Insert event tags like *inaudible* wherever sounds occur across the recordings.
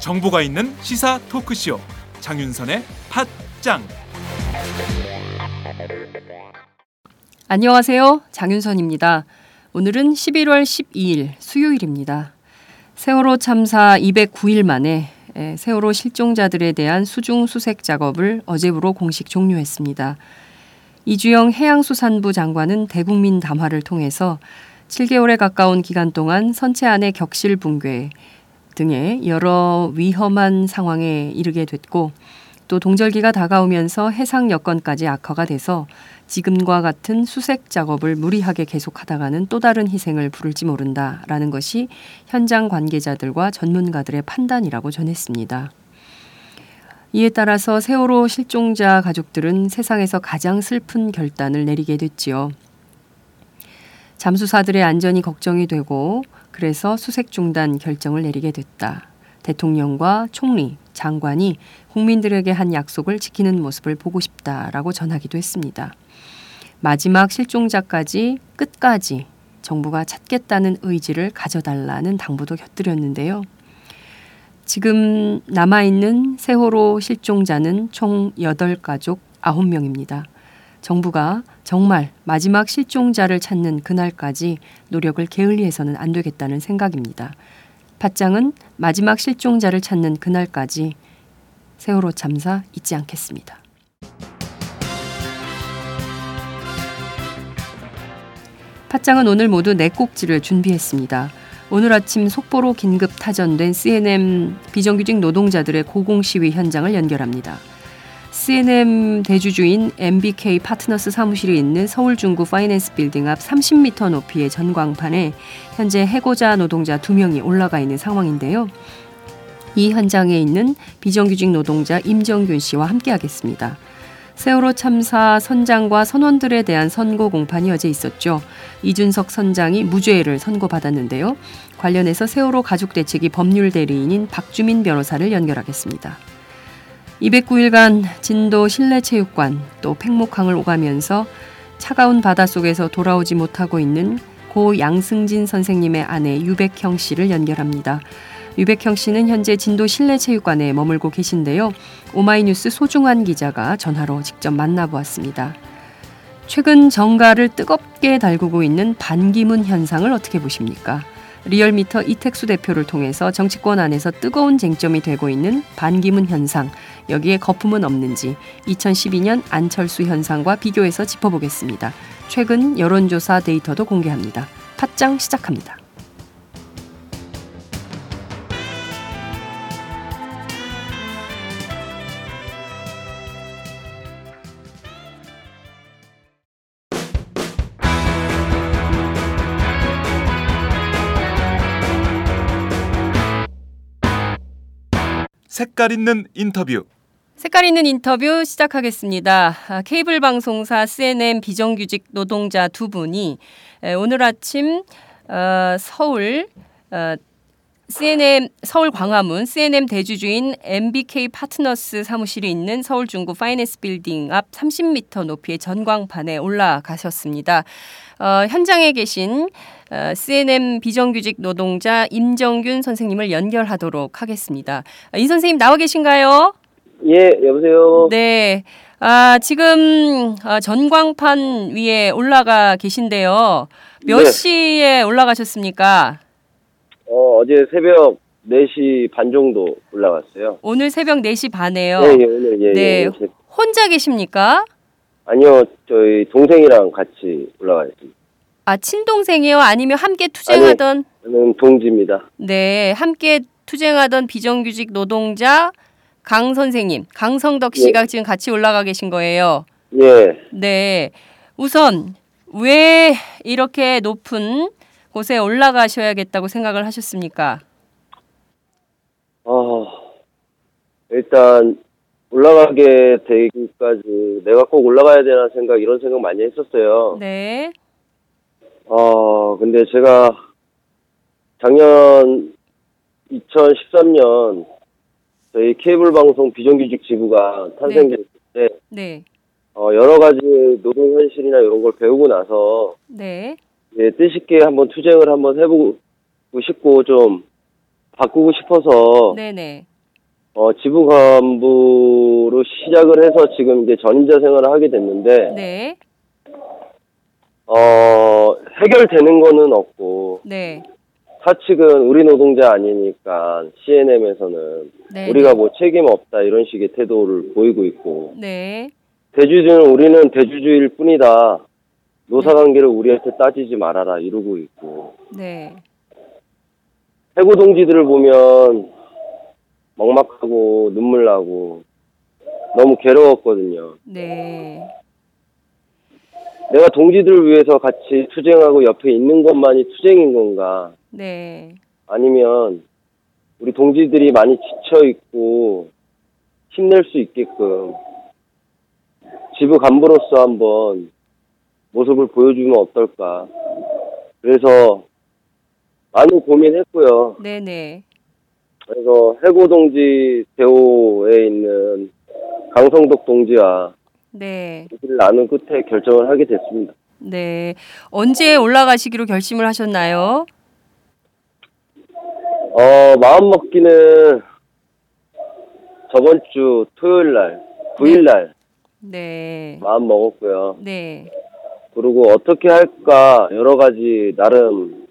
정보가 있는 시사 토크쇼 장윤선의 팟짱 안녕하세요. 장윤선입니다. 오늘은 11월 12일 수요일입니다. 세월호 참사 209일 만에 에, 세월호 실종자들에 대한 수중 수색 작업을 어제부로 공식 종료했습니다. 이주영 해양수산부 장관은 대국민 담화를 통해서 7개월에 가까운 기간 동안 선체 안의 격실 붕괴 등의 여러 위험한 상황에 이르게 됐고 또 동절기가 다가오면서 해상 여건까지 악화가 돼서 지금과 같은 수색 작업을 무리하게 계속하다가는 또 다른 희생을 부를지 모른다라는 것이 현장 관계자들과 전문가들의 판단이라고 전했습니다. 이에 따라서 세월호 실종자 가족들은 세상에서 가장 슬픈 결단을 내리게 됐지요. 잠수사들의 안전이 걱정이 되고 그래서 수색 중단 결정을 내리게 됐다. 대통령과 총리, 장관이 국민들에게 한 약속을 지키는 모습을 보고 싶다라고 전하기도 했습니다. 마지막 실종자까지 끝까지 정부가 찾겠다는 의지를 가져달라는 당부도 곁들였는데요. 지금 남아있는 세월호 실종자는 총 8가족 9명입니다. 정부가 정말 마지막 실종자를 찾는 그날까지 노력을 게을리해서는 안 되겠다는 생각입니다. 팟짱은 마지막 실종자를 찾는 그날까지 세월호 참사 잊지 않겠습니다. 팟짱은 오늘 모두 네 꼭지를 준비했습니다. 오늘 아침 속보로 긴급 타전된 CNM 비정규직 노동자들의 고공 시위 현장을 연결합니다. CNM 대주주인 MBK 파트너스 사무실이 있는 서울 중구 파이낸스 빌딩 앞 30m 높이의 전광판에 현재 해고자 노동자 2명이 올라가 있는 상황인데요. 이 현장에 있는 비정규직 노동자 임정균 씨와 함께하겠습니다. 세월호 참사 선장과 선원들에 대한 선고 공판이 어제 있었죠. 이준석 선장이 무죄를 선고받았는데요. 관련해서 세월호 가족 대책위 법률 대리인인 박주민 변호사를 연결하겠습니다. 209일간 진도 실내체육관 또 팽목항을 오가면서 차가운 바닷속에서 돌아오지 못하고 있는 고 양승진 선생님의 아내 유백형 씨를 연결합니다. 유백형 씨는 현재 진도 실내체육관에 머물고 계신데요. 오마이뉴스 소중한 기자가 전화로 직접 만나보았습니다. 최근 정가를 뜨겁게 달구고 있는 반기문 현상을 어떻게 보십니까? 리얼미터 이택수 대표를 통해서 정치권 안에서 뜨거운 쟁점이 되고 있는 반기문 현상, 여기에 거품은 없는지 2012년 안철수 현상과 비교해서 짚어보겠습니다. 최근 여론조사 데이터도 공개합니다. 팟짱 시작합니다. 색깔 있는 인터뷰 색깔 있는 인터뷰 시작하겠습니다. 아, 케이블 방송사 CNN 비정규직 노동자 두 분이 오늘 아침 어, 서울 어, CNN 서울 광화문 CNN 대주주인 MBK 파트너스 사무실이 있는 서울 중구 파이낸스 빌딩 앞 30m 높이의 전광판에 올라가셨습니다. 어, 현장에 계신 어, CNN 비정규직 노동자 임정균 선생님을 연결하도록 하겠습니다. 이 선생님 나와 계신가요? 예, 여보세요. 네. 아, 지금 아, 전광판 위에 올라가 계신데요. 몇 네. 시에 올라가셨습니까? 어, 어제 새벽 4시 반 정도 올라갔어요. 오늘 새벽 4시 반에요. 예, 예, 오늘 예, 네. 예. 제- 혼자 계십니까? 아니요, 저희 동생이랑 같이 올라갔습니다. 아, 친동생이요? 아니면 함께 투쟁하던 저는 동지입니다. 네, 함께 투쟁하던 비정규직 노동자 강 선생님, 강성덕 씨가 지금 같이 올라가 계신 거예요. 예, 네. 우선 왜 이렇게 높은 곳에 올라가셔야겠다고 생각을 하셨습니까? 어, 일단 올라가게 되기까지 내가 꼭 올라가야 되나 생각 이런 생각 많이 했었어요. 네. 어, 근데 제가 작년 2013년 저희 케이블 방송 비정규직 지부가 탄생될 때 네. 어, 여러 가지 노동 현실이나 이런 걸 배우고 나서 네. 예, 뜻있게 한번 투쟁을 한번 해보고 싶고 좀 바꾸고 싶어서 네네. 어, 지부 간부로 시작을 해서 지금 이제 전임자 생활을 하게 됐는데 네. 어, 해결되는 거는 없고 네. 사측은 우리 노동자 아니니까 CNM에서는 네. 우리가 뭐 책임 없다 이런 식의 태도를 보이고 있고 네. 대주주는 우리는 대주주일 뿐이다. 노사관계를 우리한테 따지지 말아라 이러고 있고 네. 해고 동지들을 보면 먹막하고 눈물 나고 너무 괴로웠거든요. 네. 내가 동지들을 위해서 같이 투쟁하고 옆에 있는 것만이 투쟁인 건가? 네. 아니면 우리 동지들이 많이 지쳐 있고 힘낼 수 있게끔 지부 간부로서 한번 모습을 보여주면 어떨까? 그래서 많은 고민했고요. 네네. 그래서 해고 동지 대호에 있는 강성덕 동지와 네. 얘기를 나눈 끝에 결정을 하게 됐습니다. 네. 언제 올라가시기로 결심을 하셨나요? 어, 마음 먹기는 저번 주 토요일 날, 9일 날 네. 마음 먹었고요. 네. 그리고 어떻게 할까 여러 가지 나름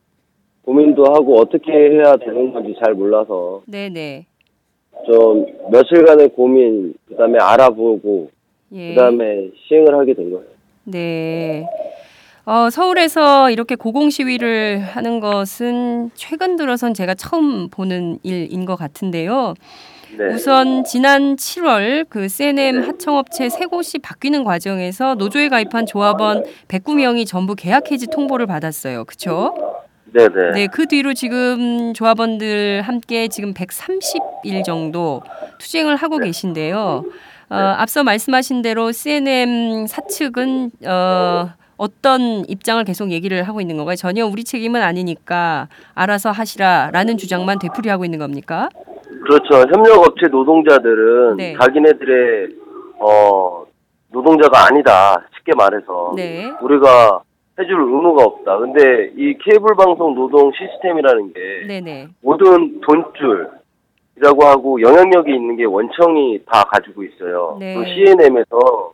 고민도 하고 어떻게 해야 되는 건지 잘 몰라서 네네. 좀 며칠간의 고민, 그 다음에 알아보고, 예. 그 다음에 시행을 하게 된 거예요. 네. 어, 서울에서 이렇게 고공 시위를 하는 것은 최근 들어선 제가 처음 보는 일인 것 같은데요. 네. 우선 지난 7월 그 CNM 하청업체 세 곳이 바뀌는 과정에서 노조에 가입한 조합원 109명이 전부 계약 해지 통보를 받았어요. 그렇죠? 네 네. 네, 그 뒤로 지금 조합원들 함께 지금 130일 정도 투쟁을 하고 계신데요. 어, 앞서 말씀하신 대로 CNM 사측은 어, 어떤 입장을 계속 얘기를 하고 있는 건가요? 전혀 우리 책임은 아니니까 알아서 하시라라는 주장만 되풀이하고 있는 겁니까? 그렇죠. 협력업체 노동자들은 네. 자기네들의 어 노동자가 아니다. 쉽게 말해서 네. 우리가 해줄 의무가 없다. 근데 이 케이블 방송 노동 시스템이라는 게 네네. 모든 돈줄이라고 하고 영향력이 있는 게 원청이 다 가지고 있어요. 네. 그 CNM에서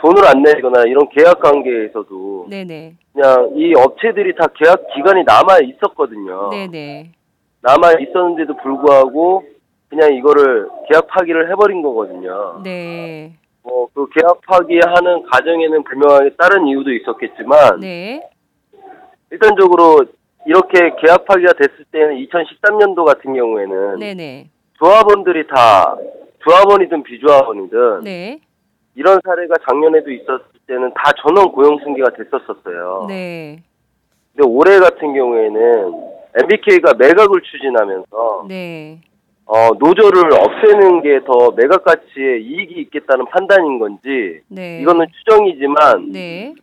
돈을 안 내거나 이런 계약 관계에서도 네네. 그냥 이 업체들이 다 계약 기간이 남아 있었거든요. 네네. 남아 있었는데도 불구하고 그냥 이거를 계약 파기를 해버린 거거든요. 네. 뭐 그 계약 파기하는 과정에는 분명하게 다른 이유도 있었겠지만 네. 일단적으로 이렇게 계약 파기가 됐을 때는 2013년도 같은 경우에는 네네. 조합원들이 다 조합원이든 비조합원이든 네. 이런 사례가 작년에도 있었을 때는 다 전원 고용 승계가 됐었었어요. 네. 근데 올해 같은 경우에는 MBK가 매각을 추진하면서 네. 어, 노조를 없애는 게 더 매각 가치에 이익이 있겠다는 판단인 건지 네. 이거는 추정이지만 네.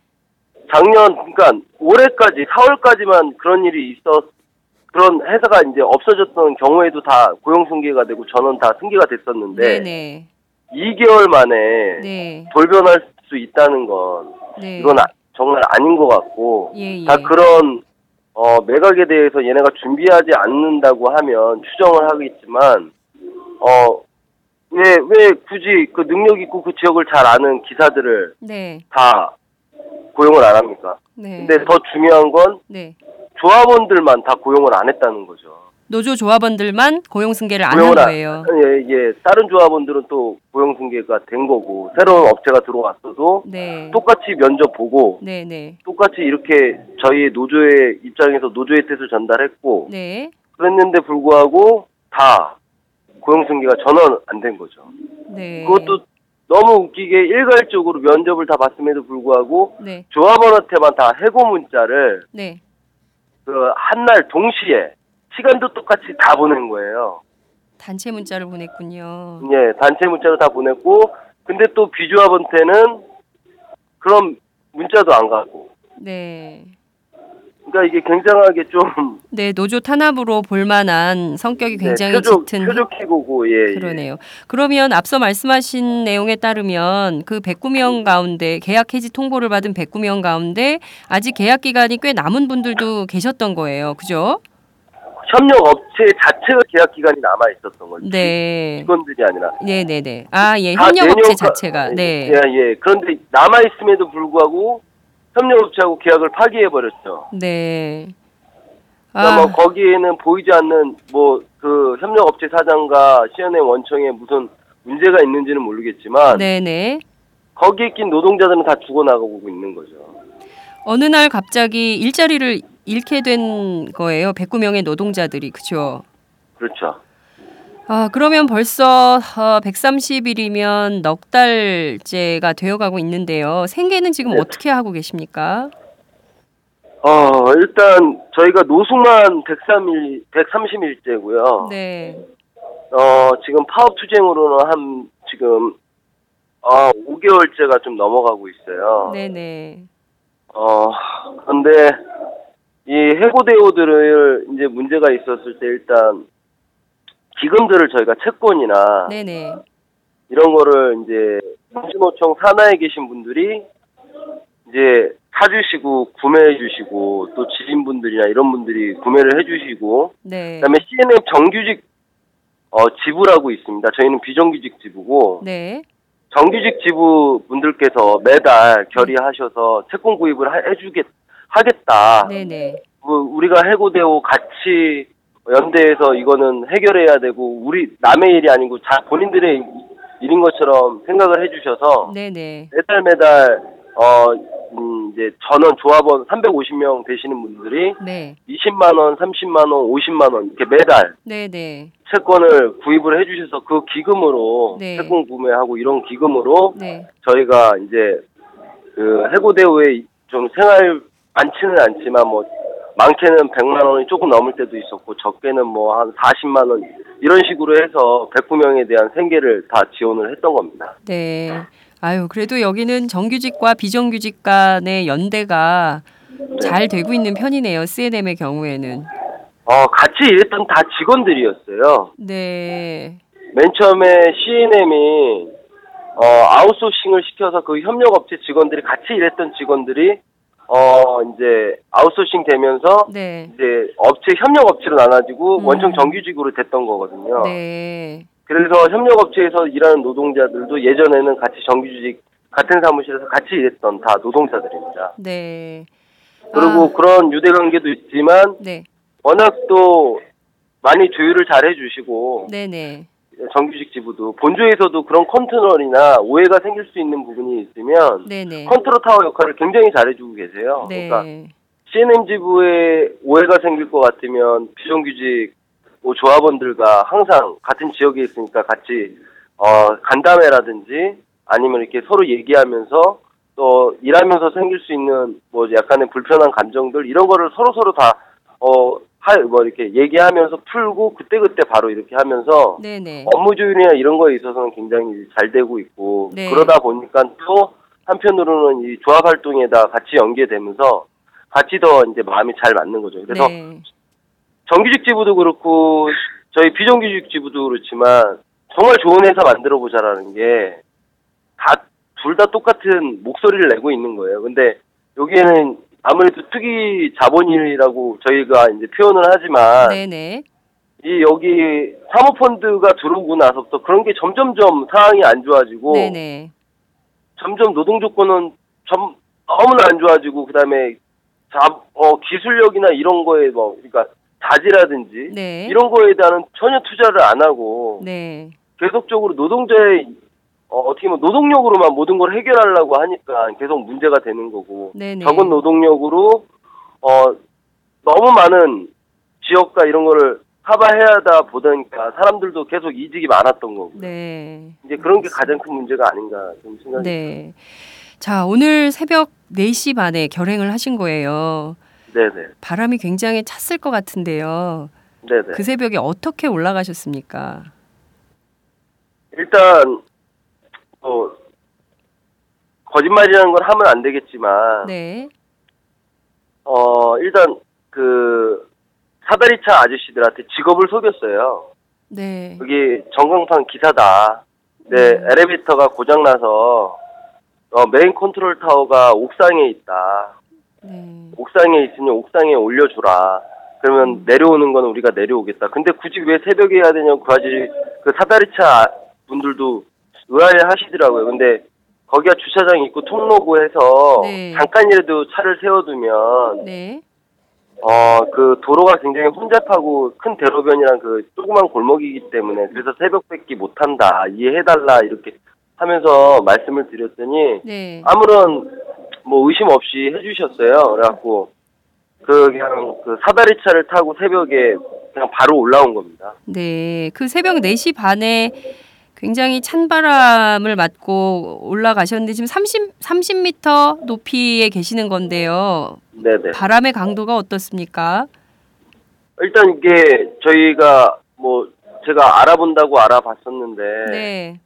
작년 그러니까 올해까지 4월까지만 그런 일이 있었 그런 회사가 이제 없어졌던 경우에도 다 고용 승계가 되고 전원 다 승계가 됐었는데 네네. 2개월 만에 네. 돌변할 수 있다는 건 네. 이건 아- 정말 아닌 것 같고 예, 예. 다 그런 어, 매각에 대해서 얘네가 준비하지 않는다고 하면 추정을 하겠지만 어, 왜, 왜 굳이 그 능력 있고 그 지역을 잘 아는 기사들을 네. 다 고용을 안 합니까? 네. 근데 더 중요한 건 네. 조합원들만 다 고용을 안 했다는 거죠. 노조 조합원들만 고용 승계를 안 한 거예요. 예, 예. 다른 조합원들은 또 고용 승계가 된 거고 새로운 업체가 들어왔어도 네. 똑같이 면접 보고 네, 네. 똑같이 이렇게 저희 노조의 입장에서 노조의 뜻을 전달했고 네. 그랬는데 불구하고 다 고용 승계가 전원 안 된 거죠. 네. 그것도 너무 웃기게 일괄적으로 면접을 다 봤음에도 불구하고 네. 조합원한테만 다 해고 문자를 네. 그 한 날 동시에 시간도 똑같이 다 보낸 거예요. 단체 문자를 보냈군요. 예, 단체 문자로 다 보냈고 근데 또 비조합한테는 그런 문자도 안 가고 네. 그러니까 이게 굉장하게 좀 네, 노조 탄압으로 볼만한 성격이 굉장히 네, 표적, 짙은 표적해고고 예. 예. 그러네요. 그러면 앞서 말씀하신 내용에 따르면 그 109명 가운데 계약 해지 통보를 받은 109명 가운데 아직 계약 기간이 꽤 남은 분들도 계셨던 거예요. 그죠? 협력 업체 자체가 계약 기간이 남아 있었던 거죠. 네. 직원들이 아니라. 네, 네, 네. 아, 예. 협력 업체 내년 가- 자체가. 네. 예, 예. 그런데 남아 있음에도 불구하고 협력 업체하고 계약을 파기해 버렸죠. 네. 그러니까 아, 뭐 거기에는 보이지 않는 뭐 그 협력 업체 사장과 CNM 원청에 무슨 문제가 있는지는 모르겠지만 네, 네. 거기에 낀 노동자들은 다 죽어나가고 있는 거죠. 어느 날 갑자기 일자리를 잃게 된 거예요. 109명의 노동자들이. 그죠? 그렇죠. 아, 그러면 벌써 어, 130일이면 넉 달째가 되어가고 있는데요. 생계는 지금 네. 어떻게 하고 계십니까? 어, 일단 저희가 노숙만 103일 130일째고요. 네. 어, 지금 파업 투쟁으로는 한 지금 어, 5개월째가 좀 넘어가고 있어요. 네네. 어, 그런데 이 해고대우들을 이제 문제가 있었을 때 일단 기금들을 저희가 채권이나 네네. 이런 거를 이제 민주노총 산하에 계신 분들이 이제 사주시고 구매해 주시고 또 지인분들이나 이런 분들이 구매를 해 주시고 네. 그다음에 CNF 정규직 어 지부라고 있습니다. 저희는 비정규직 지부고 네. 정규직 지부 분들께서 매달 결의하셔서 채권 구입을 하- 해주겠 하겠다. 네네. 뭐 우리가 해고되고 같이 연대해서 이거는 해결해야 되고 우리 남의 일이 아니고 자 본인들의 일인 것처럼 생각을 해주셔서 네네. 매달 매달 어 음, 이제 전원 조합원 350명 되시는 분들이 네. 20만 원, 30만 원, 50만 원 이렇게 매달 네 네. 채권을 구입을 해주셔서 그 기금으로 네. 채권 구매하고 이런 기금으로 네. 저희가 이제 그 해고 대우에 좀 생활 많지는 않지만 뭐 많게는 100만 원이 조금 넘을 때도 있었고 적게는 뭐 한 40만 원 이런 식으로 해서 109명에 대한 생계를 다 지원을 했던 겁니다. 네. 아유, 그래도 여기는 정규직과 비정규직 간의 연대가 잘 되고 있는 편이네요. CNM의 경우에는. 어 같이 일했던 다 직원들이었어요. 네. 맨 처음에 CNM이 어 아웃소싱을 시켜서 그 협력업체 직원들이 같이 일했던 직원들이 어 이제 아웃소싱 되면서 네. 이제 업체 협력업체로 나눠지고 음. 원청 정규직으로 됐던 거거든요. 네. 그래서 협력업체에서 일하는 노동자들도 예전에는 같이 정규직 같은 사무실에서 같이 일했던 다 노동자들입니다. 네. 그리고 아, 그런 유대 관계도 있지만 네. 워낙 또 많이 조율을 잘 해주시고 네네. 정규직 지부도 본조에서도 그런 컨트롤이나 오해가 생길 수 있는 부분이 있으면 네네. 컨트롤 타워 역할을 굉장히 잘해주고 계세요. 네. 그러니까 C&M 지부에 오해가 생길 것 같으면 비정규직 뭐 조합원들과 항상 같은 지역에 있으니까 같이 어 간담회라든지 아니면 이렇게 서로 얘기하면서 또 일하면서 생길 수 있는 뭐 약간의 불편한 감정들 이런 거를 서로 서로 다 어 뭐 이렇게 얘기하면서 풀고 그때 그때 바로 이렇게 하면서 네네. 업무 조율이나 이런 거에 있어서는 굉장히 잘 되고 있고 네. 그러다 보니까 또 한편으로는 이 조합 활동에다 같이 연계되면서 같이 더 이제 마음이 잘 맞는 거죠. 그래서 네. 정규직 지부도 그렇고 저희 비정규직 지부도 그렇지만 정말 좋은 회사 만들어 보자라는 게 다 둘 다 똑같은 목소리를 내고 있는 거예요. 근데 여기에는 아무래도 투기 자본이라고 저희가 이제 표현을 하지만 네네. 이 여기 사모펀드가 들어오고 나서부터 그런 게 점점점 상황이 안 좋아지고 네네. 점점 노동 조건은 점 너무나 안 좋아지고 그다음에 자, 어, 기술력이나 이런 거에 뭐 그러니까 자지라든지 네. 이런 거에 대한 전혀 투자를 안 하고 네. 계속적으로 노동자의 어, 어떻게 보면 노동력으로만 모든 걸 해결하려고 하니까 계속 문제가 되는 거고 네네. 적은 노동력으로 어 너무 많은 지역과 이런 거를 커버해야 하다 보니까 사람들도 계속 이직이 많았던 거고 네. 이제 그런 게 가장 큰 문제가 아닌가 좀 생각이 네. 자, 오늘 새벽 4시 반에 결행을 하신 거예요. 네네 바람이 굉장히 찼을 것 같은데요. 네네 그 새벽에 어떻게 올라가셨습니까? 일단 뭐 거짓말이라는 걸 하면 안 되겠지만 네. 어 어, 일단 그 사다리차 아저씨들한테 직업을 속였어요. 네. 여기 전광판 기사다. 네, 음. 엘리베이터가 고장나서 어, 메인 컨트롤 타워가 옥상에 있다. 네. 옥상에 있으니 옥상에 올려주라. 그러면 음. 내려오는 건 우리가 내려오겠다. 근데 굳이 왜 새벽에 해야 되냐고 그 아저씨, 그 사다리차 분들도 의아해 하시더라고요. 근데 거기가 주차장 있고 통로고 해서 네. 잠깐이라도 차를 세워두면 네. 어, 그 도로가 굉장히 혼잡하고 큰 대로변이랑 그 조그만 골목이기 때문에 그래서 새벽밖에 못한다. 이해해달라. 이렇게 하면서 말씀을 드렸더니 네. 아무런 뭐 의심 없이 해주셨어요. 그래갖고 그 그냥 그 사다리 차를 타고 새벽에 그냥 바로 올라온 겁니다. 네. 그 새벽 4시 반에 굉장히 찬 바람을 맞고 올라가셨는데 지금 30 30m 높이에 계시는 건데요. 네네. 바람의 강도가 어떻습니까? 일단 이게 저희가 뭐 제가 알아본다고 알아봤었는데 네.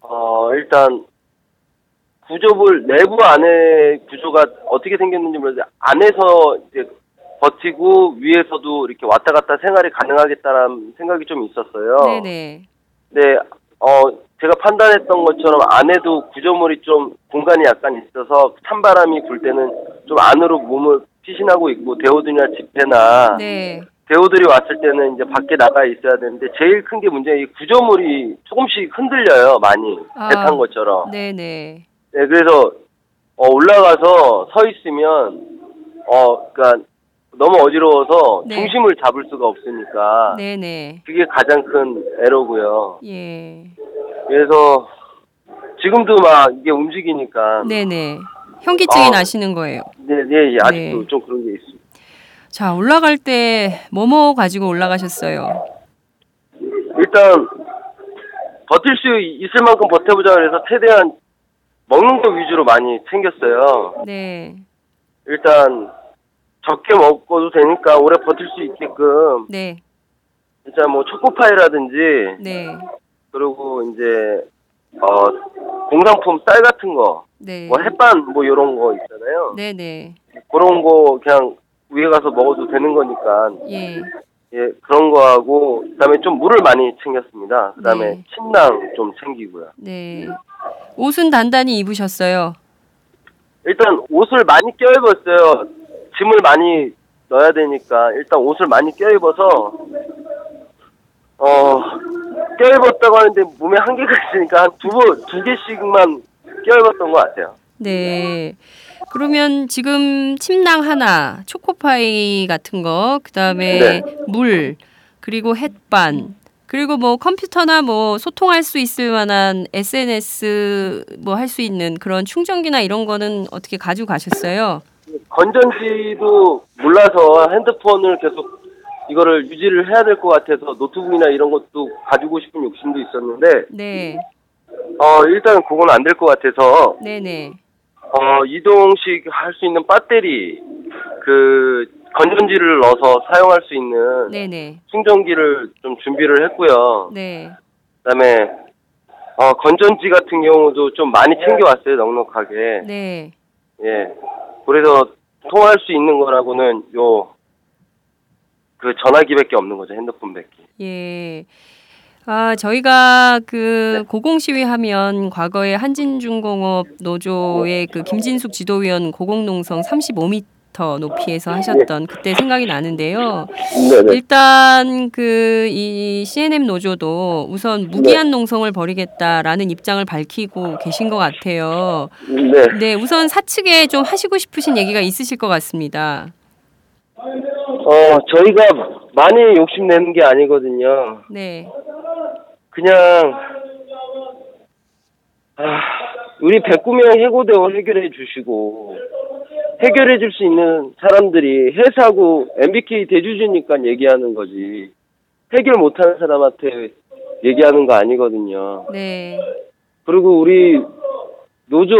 어 일단 구조물 내부 안에 구조가 어떻게 생겼는지 모르는데 안에서 이제 버티고 위에서도 이렇게 왔다 갔다 생활이 가능하겠다라는 생각이 좀 있었어요. 네, 네. 네, 어, 제가 판단했던 것처럼 안에도 구조물이 좀 공간이 약간 있어서 찬바람이 불 때는 좀 안으로 몸을 피신하고 있고 데오드나 지폐나 네. 데오들이 왔을 때는 이제 밖에 나가 있어야 되는데 제일 큰 게 문제는 이 구조물이 조금씩 흔들려요, 많이. 아. 배탄 것처럼. 네, 네. 네, 그래서 어, 올라가서 서 있으면 어, 그러니까 너무 어지러워서 네. 중심을 잡을 수가 없으니까 네, 네. 그게 가장 큰 에러고요. 예. 그래서 지금도 막 이게 움직이니까 네, 네. 현기증이 어. 나시는 거예요. 네, 네, 예, 아직도 네. 좀 그런 게 있습니다. 자, 올라갈 때 뭐뭐 가지고 올라가셨어요? 일단 버틸 수 있을 만큼 버텨보자 그래서 최대한 먹는 거 위주로 많이 챙겼어요. 네. 일단 적게 먹어도 되니까 오래 버틸 수 있게끔 네. 진짜 뭐 초코파이라든지 네. 그리고 이제 어 공산품 쌀 같은 거, 네. 뭐 햇반 뭐 이런 거 있잖아요. 네, 네. 그런 거 그냥 위에 가서 먹어도 되는 거니까 예. 예 그런 거 하고 그다음에 좀 물을 많이 챙겼습니다. 그다음에 네. 침낭 좀 챙기고요. 네. 옷은 단단히 입으셨어요. 일단 옷을 많이 껴입었어요. 짐을 많이 넣어야 되니까 일단 옷을 많이 껴입어서 어 껴입었다고 하는데 몸에 한계가 있으니까 한두두 개씩만 껴입었던 것 같아요. 네. 그러면 지금 침낭 하나, 초코파이 같은 거, 그다음에 네. 물, 그리고 햇반, 그리고 뭐 컴퓨터나 뭐 소통할 수 있을 만한 SNS 뭐 할 수 있는 그런 충전기나 이런 거는 어떻게 가지고 가셨어요? 건전지도 몰라서 핸드폰을 계속 이거를 유지를 해야 될 것 같아서 노트북이나 이런 것도 가지고 싶은 욕심도 있었는데 네. 어 일단 그건 안 될 것 같아서 네, 네. 어 이동식 할 수 있는 배터리 그 건전지를 넣어서 사용할 수 있는 네, 네. 충전기를 좀 준비를 했고요. 네. 그다음에 어 건전지 같은 경우도 좀 많이 챙겨왔어요 넉넉하게. 네. 예. 그래서 통화할 수 있는 거라고는 요 그 전화기밖에 없는 거죠 핸드폰밖에. 예. 아, 저희가 그 네. 고공 시위 하면 과거에 한진중공업 노조의 그 김진숙 지도위원 고공농성 35m 높이에서 하셨던 그때 생각이 나는데요. 네네. 일단 그 이 CNM 노조도 우선 무기한 농성을 벌이겠다라는 입장을 밝히고 계신 것 같아요. 네. 네, 우선 사측에 좀 하시고 싶으신 얘기가 있으실 것 같습니다. 어 저희가 많이 욕심내는 게 아니거든요. 네, 그냥 아, 우리 109명 해고대원 해결해 주시고 해결해 줄 수 있는 사람들이 회사고 MBK 대주주니까 얘기하는 거지 해결 못하는 사람한테 얘기하는 거 아니거든요. 네, 그리고 우리 노조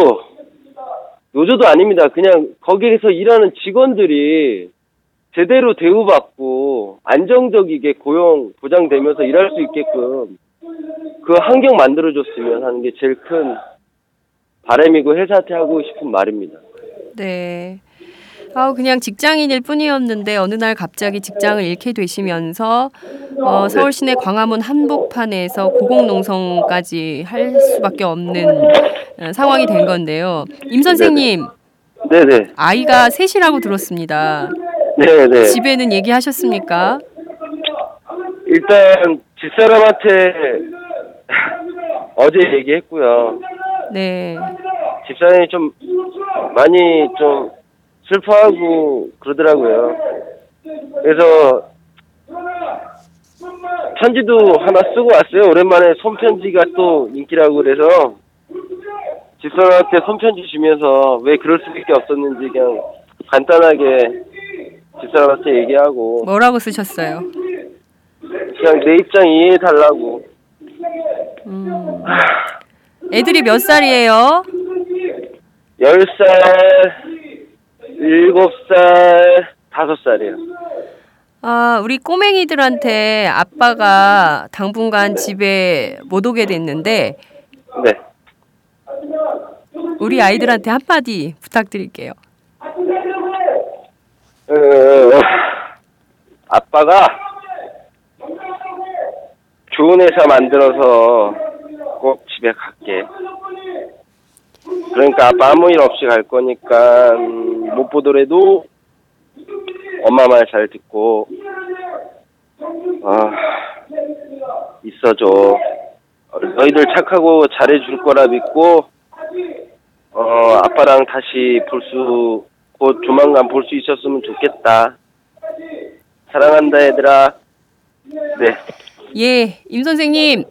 노조도 아닙니다. 그냥 거기에서 일하는 직원들이 제대로 대우받고 안정적이게 고용 보장되면서 일할 수 있게끔 그 환경 만들어줬으면 하는 게 제일 큰 바람이고 회사한테 하고 싶은 말입니다. 네. 아, 그냥 직장인일 뿐이었는데 어느 날 갑자기 직장을 잃게 되시면서 어, 서울 시내 광화문 한복판에서 고공농성까지 할 수밖에 없는 어, 상황이 된 건데요. 임 선생님, 네네. 아이가 셋이라고 들었습니다. 네 네. 집에는 얘기하셨습니까? 일단 집사람한테 어제 얘기했고요. 네. 집사람이 좀 많이 좀 슬퍼하고 그러더라고요. 그래서 편지도 하나 쓰고 왔어요. 오랜만에 손편지가 또 인기라고 그래서 집사람한테 손편지 주면서 왜 그럴 수밖에 없었는지 그냥 간단하게 집사람한테 얘기하고 뭐라고 쓰셨어요? 그냥 내 입장 이해해 달라고 음. 애들이 몇 살이에요? 10살, 7살, 5살이요. 아, 우리 꼬맹이들한테 아빠가 당분간 집에 못 오게 됐는데 네. 우리 아이들한테 한마디 부탁드릴게요. 어, 아빠가 좋은 회사 만들어서 꼭 집에 갈게. 그러니까 아빠 아무 일 없이 갈 거니까 음, 못 보더라도 엄마 말 잘 듣고 아 있어줘. 어, 너희들 착하고 잘해줄 거라 믿고 어 아빠랑 다시 볼 수 곧 조만간 볼 수 있었으면 좋겠다. 사랑한다 얘들아. 네, 예, 임 선생님,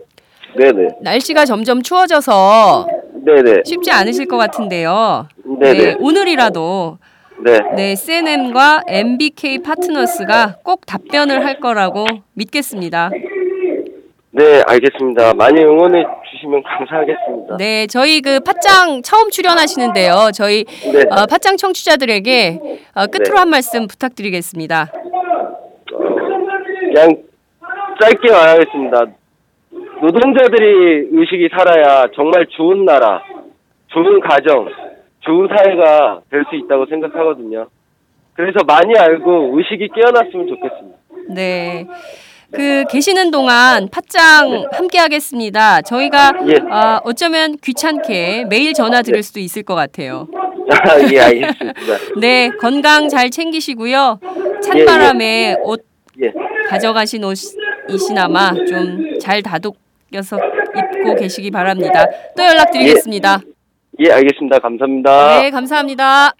네네, 날씨가 점점 추워져서 네네, 쉽지 않으실 것 같은데요. 네네, 오늘이라도 네, 네, CNM과 MBK 파트너스가 꼭 답변을 할 거라고 믿겠습니다. 네, 알겠습니다. 많이 응원해 주시면 감사하겠습니다. 네, 저희 그 팟짱 처음 출연하시는데요. 저희 네. 어, 팟짱 청취자들에게 어, 끝으로 네. 한 말씀 부탁드리겠습니다. 그냥 짧게 말하겠습니다. 노동자들이 의식이 살아야 정말 좋은 나라, 좋은 가정, 좋은 사회가 될 수 있다고 생각하거든요. 그래서 많이 알고 의식이 깨어났으면 좋겠습니다. 네. 그 계시는 동안 팟짱 함께 하겠습니다. 저희가 예. 어, 어쩌면 귀찮게 매일 전화 드릴 수도 있을 것 같아요. 아, 예, 알겠습니다. *laughs* 네, 건강 잘 챙기시고요. 예, 찬바람에 옷 예, 가져가신 옷이시나마 좀 잘 다독여서 입고 계시기 바랍니다. 또 연락드리겠습니다. 예, 알겠습니다. 감사합니다. 네, 감사합니다.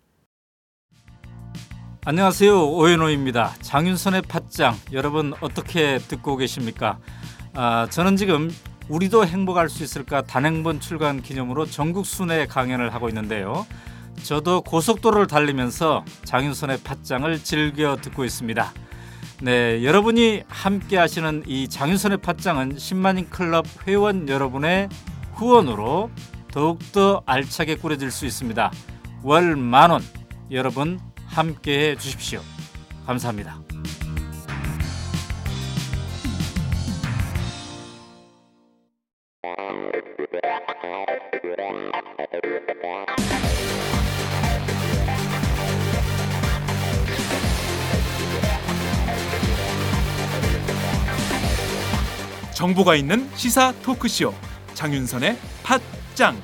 안녕하세요 오연호입니다. 장윤선의 팟짱 여러분 어떻게 듣고 계십니까? 아, 저는 지금 우리도 행복할 수 있을까 단행본 출간 기념으로 전국 순회 강연을 하고 있는데요. 저도 고속도로를 달리면서 장윤선의 팟짱을 즐겨 듣고 있습니다. 네, 여러분이 함께 하시는 이 장윤선의 팟짱은 10만인 클럽 회원 여러분의 후원으로 더욱더 알차게 꾸려질 수 있습니다. 월 만원 여러분 함께 해 주십시오. 감사합니다. 정보가 있는 시사 토크쇼 장윤선의 팟짱